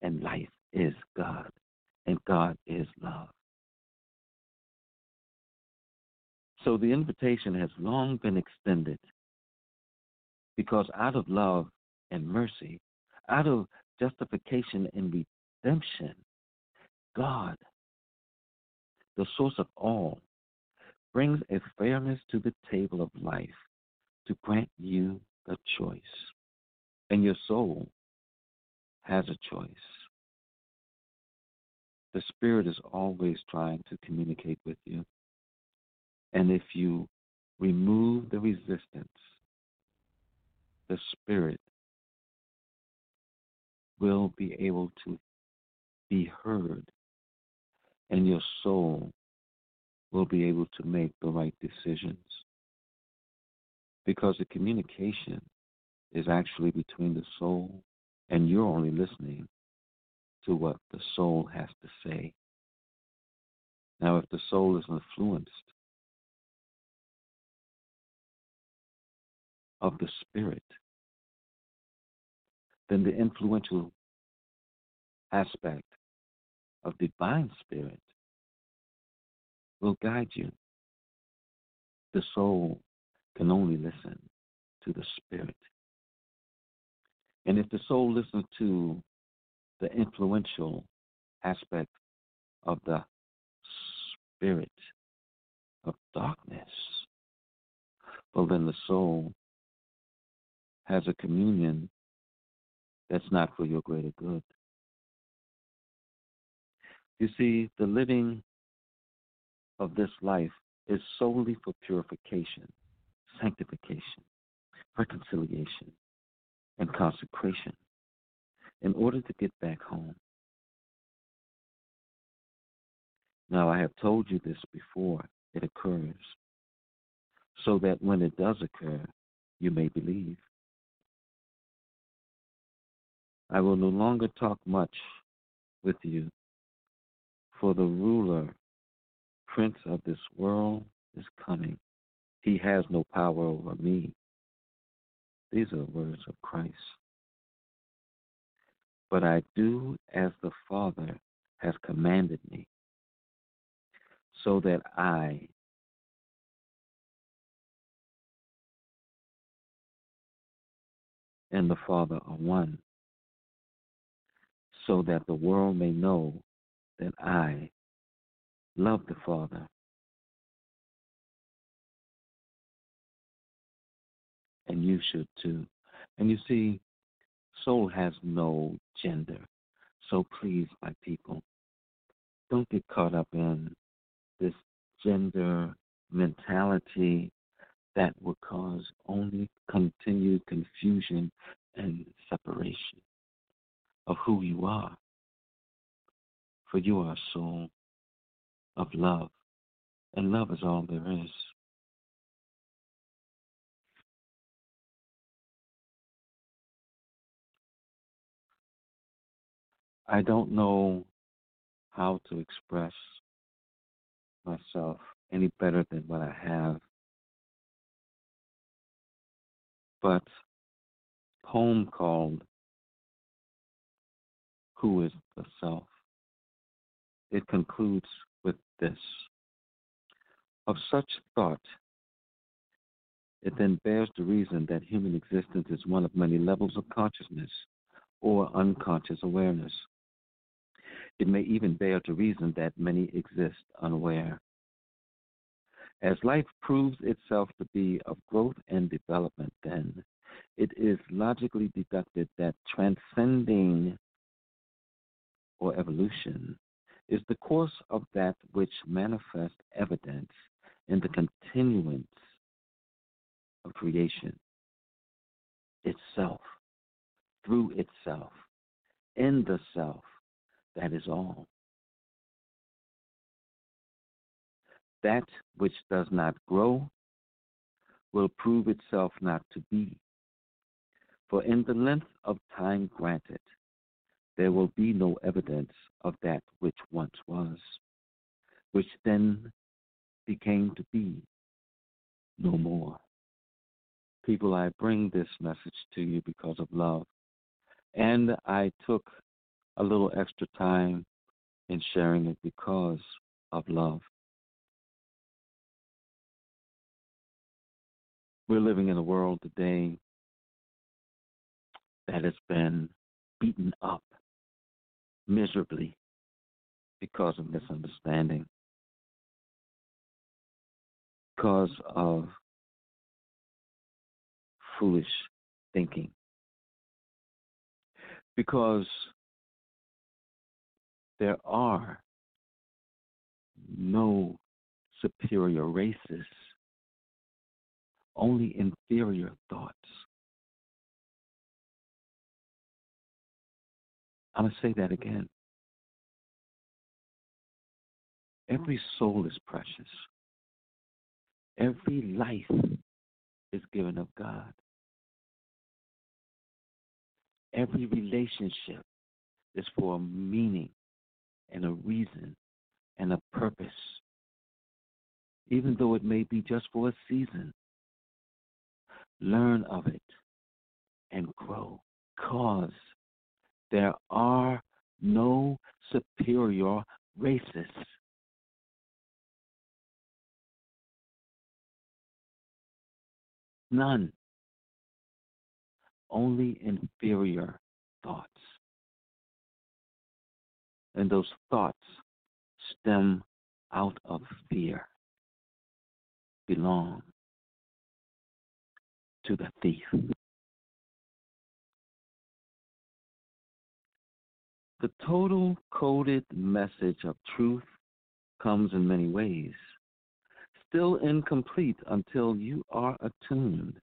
and life is God, and God is love. So the invitation has long been extended because out of love and mercy, out of justification and redemption, God, the source of all, brings a fairness to the table of life to grant you a choice. And your soul has a choice. The Spirit is always trying to communicate with you. And if you remove the resistance, the Spirit will be able to be heard, and your soul will be able to make the right decisions. Because the communication is actually between the soul, and you're only listening to what the soul has to say. Now, if the soul is influenced of the Spirit, then the influential aspect of divine spirit will guide you. The soul can only listen to the spirit. And if the soul listens to the influential aspect of the spirit of darkness, well, then the soul has a communion that's not for your greater good. You see, the living of this life is solely for purification, sanctification, reconciliation, and consecration in order to get back home. Now, I have told you this before it occurs, so that when it does occur, you may believe. I will no longer talk much with you, for the ruler, prince of this world, is coming. He has no power over me. These are words of Christ. But I do as the Father has commanded me, so that I and the Father are one so that the world may know that I love the Father. And you should too. And you see, soul has no gender. So please, my people, don't get caught up in this gender mentality that will cause only continued confusion and separation of who you are. For you are a soul of love, and love is all there is. I don't know how to express myself any better than what I have. But poem called who is the self. It concludes with this Of such thought, it then bears the reason that human existence is one of many levels of consciousness or unconscious awareness. It may even bear to reason that many exist unaware. As life proves itself to be of growth and development, then it is logically deducted that transcending or evolution is the course of that which manifests evidence in the continuance of creation itself, through itself, in the self, that is all. That which does not grow will prove itself not to be. For in the length of time granted, there will be no evidence of that which once was, which then became to be no more. People, I bring this message to you because of love. And I took a little extra time in sharing it because of love. We're living in a world today that has been beaten up miserably because of misunderstanding, because of foolish thinking, because there are no superior races, only inferior thoughts. I'm going to say that again. Every soul is precious. Every life is given of God. Every relationship is for a meaning and a reason and a purpose, even though it may be just for a season. Learn of it and grow, cause there are no superior races. None. Only inferior thoughts. And those thoughts stem out of fear, belong to the thief. The total coded message of truth comes in many ways, still incomplete until you are attuned.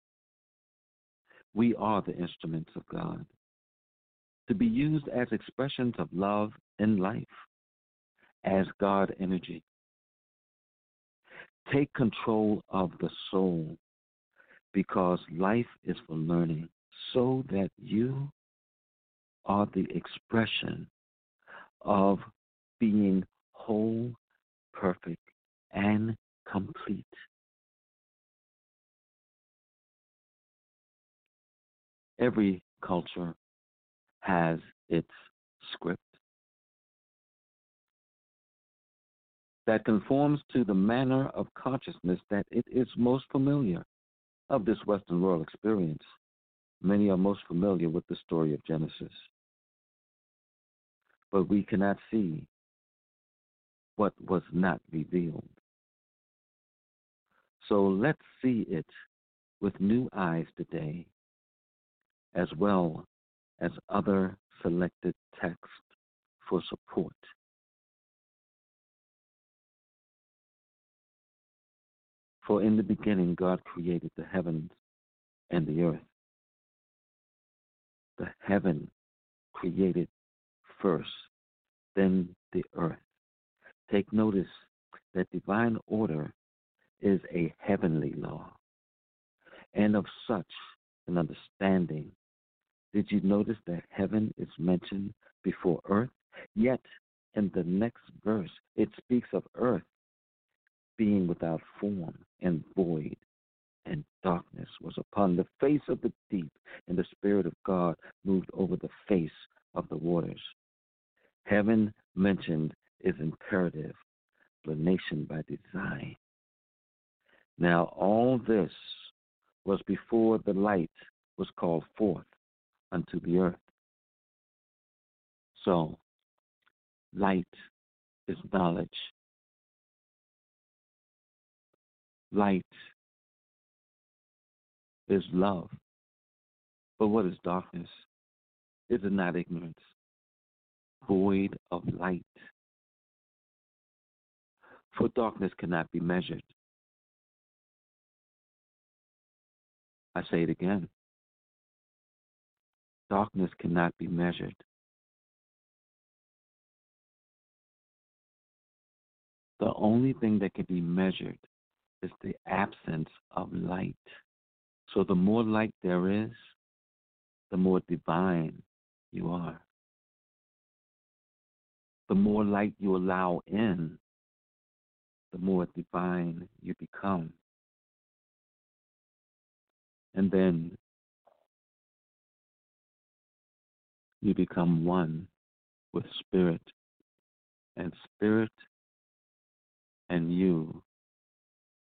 We are the instruments of God to be used as expressions of love in life, as God energy. Take control of the soul because life is for learning so that you are the expression of being whole, perfect, and complete. Every culture has its script that conforms to the manner of consciousness that it is most familiar of this Western world experience. Many are most familiar with the story of Genesis but we cannot see what was not revealed. So let's see it with new eyes today, as well as other selected texts for support. For in the beginning, God created the heavens and the earth. The heaven created first, then the earth. Take notice that divine order is a heavenly law, and of such an understanding. Did you notice that heaven is mentioned before earth? Yet in the next verse, it speaks of earth being without form and void, and darkness was upon the face of the deep, and the Spirit of God moved over the face of the waters. Heaven mentioned is imperative, explanation by design. Now, all this was before the light was called forth unto the earth. So, light is knowledge. Light is love. But what is darkness? Is it not ignorance? Void of light. For darkness cannot be measured. I say it again. Darkness cannot be measured. The only thing that can be measured is the absence of light. So the more light there is, the more divine you are the more light you allow in, the more divine you become. And then you become one with spirit, and spirit and you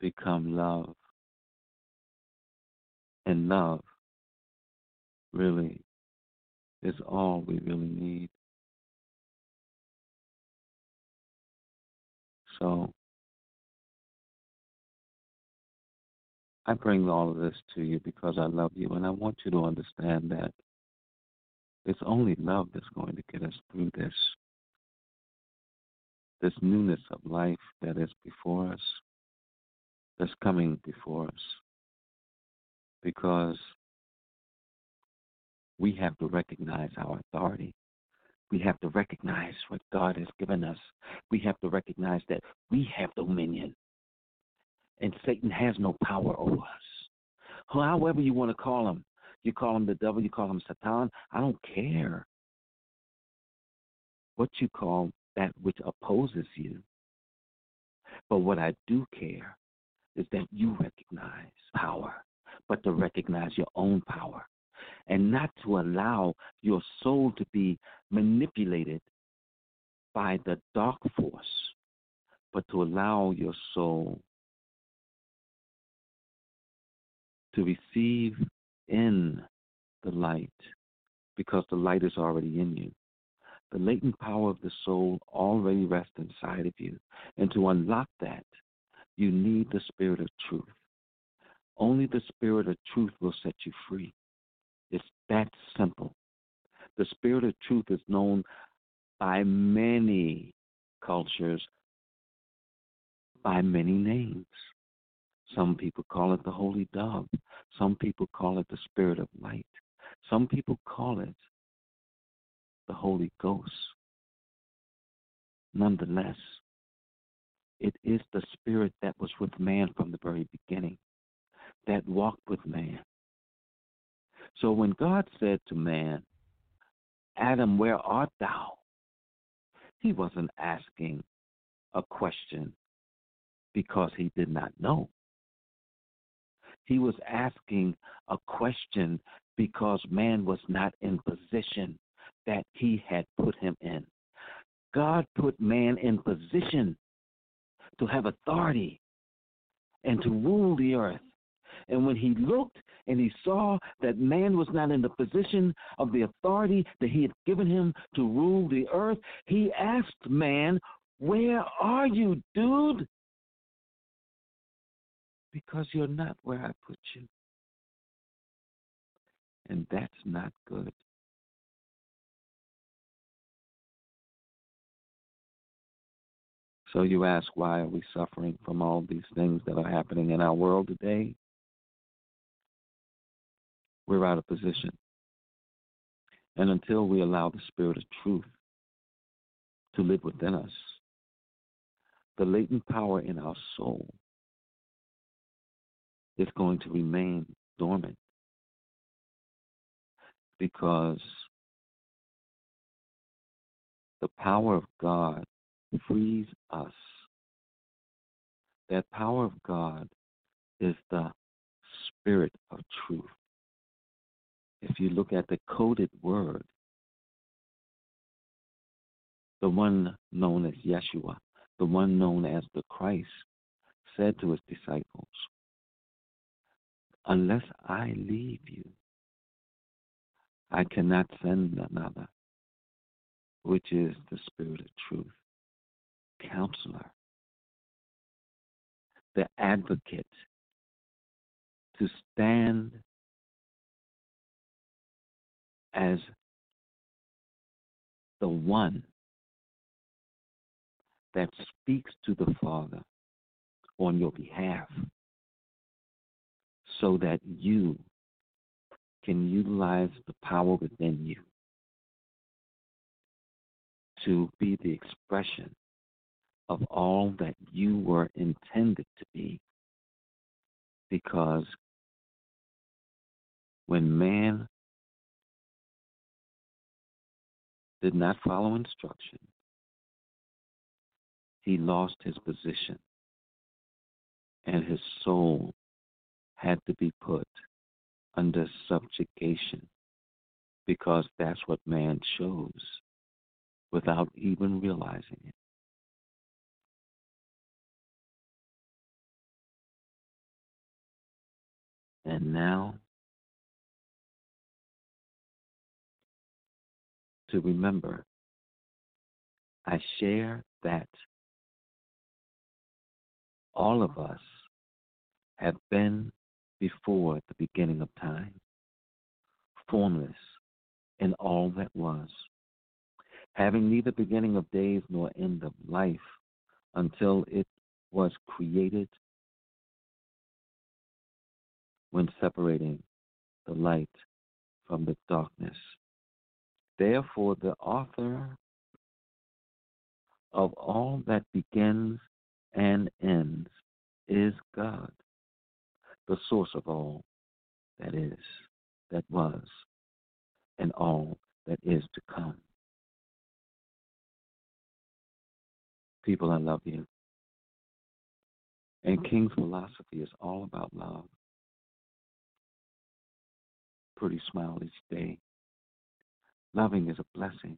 become love. and love really is all we really need. So I bring all of this to you because I love you and I want you to understand that it's only love that's going to get us through this this newness of life that is before us, that's coming before us. Because we have to recognize our authority. We have to recognize what God has given us. We have to recognize that we have dominion. And Satan has no power over us. However, you want to call him. You call him the devil, you call him Satan. I don't care what you call that which opposes you. But what I do care is that you recognize power, but to recognize your own power and not to allow your soul to be manipulated by the dark force, but to allow your soul to receive in the light because the light is already in you. The latent power of the soul already rests inside of you. And to unlock that, you need the spirit of truth. Only the spirit of truth will set you free. That simple. The spirit of truth is known by many cultures by many names. Some people call it the Holy Dove. Some people call it the Spirit of Light. Some people call it the Holy Ghost. Nonetheless, it is the Spirit that was with man from the very beginning, that walked with man. So when God said to man, Adam, where art thou? He wasn't asking a question because he did not know. He was asking a question because man was not in position that he had put him in. God put man in position to have authority and to rule the earth. And when he looked and he saw that man was not in the position of the authority that he had given him to rule the earth, he asked man, Where are you, dude? because you're not where I put you. And that's not good. So you ask, why are we suffering from all these things that are happening in our world today? We're out of position. And until we allow the spirit of truth to live within us, the latent power in our soul is going to remain dormant because the power of God frees us. That power of God is the spirit of truth. If you look at the coded word, the one known as Yeshua, the one known as the Christ, said to his disciples, Unless I leave you, I cannot send another, which is the Spirit of truth, counselor, the advocate, to stand as the one that speaks to the Father on your behalf so that you can utilize the power within you to be the expression of all that you were intended to be. Because when man did not follow instruction, he lost his position and his soul had to be put under subjugation because that's what man chose without even realizing it. And now to remember I share that all of us have been before the beginning of time, formless in all that was, having neither beginning of days nor end of life until it was created when separating the light from the darkness. Therefore, the author of all that begins and ends is God, the source of all that is, that was, and all that is to come. People, I love you. And King's philosophy is all about love. Pretty smile each day. Loving is a blessing.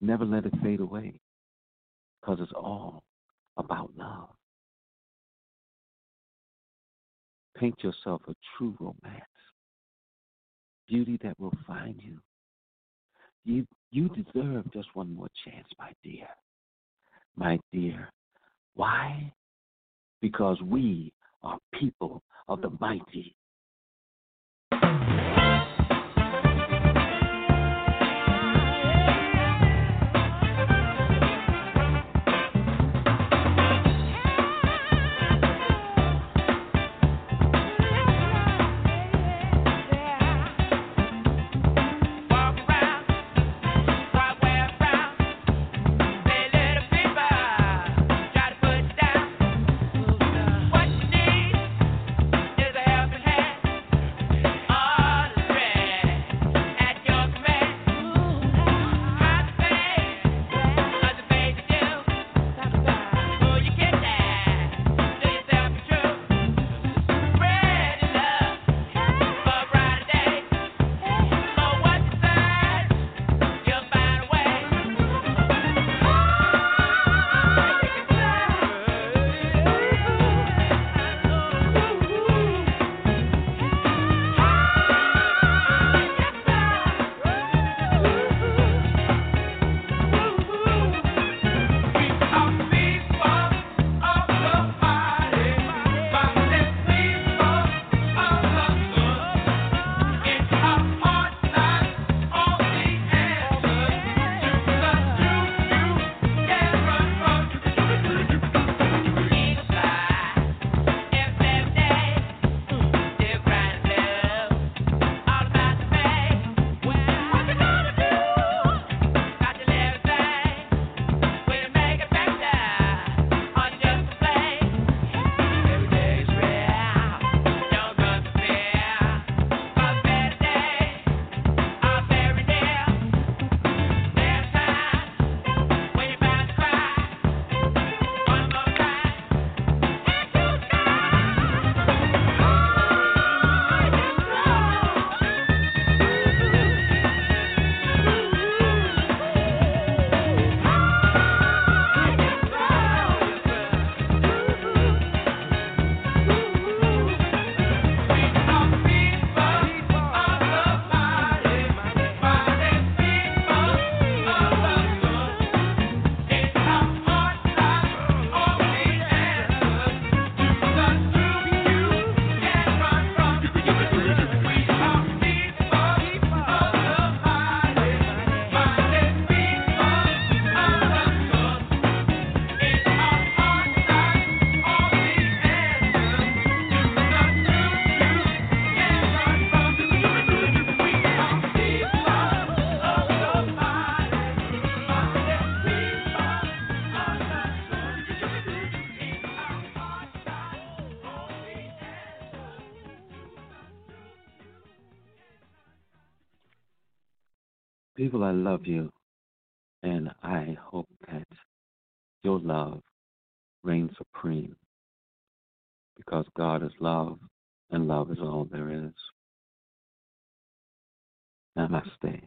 Never let it fade away because it's all about love. Paint yourself a true romance, beauty that will find you. You, you deserve just one more chance, my dear. My dear. Why? Because we are people of the mighty. Love you, and I hope that your love reigns supreme because God is love, and love is all there is. Namaste.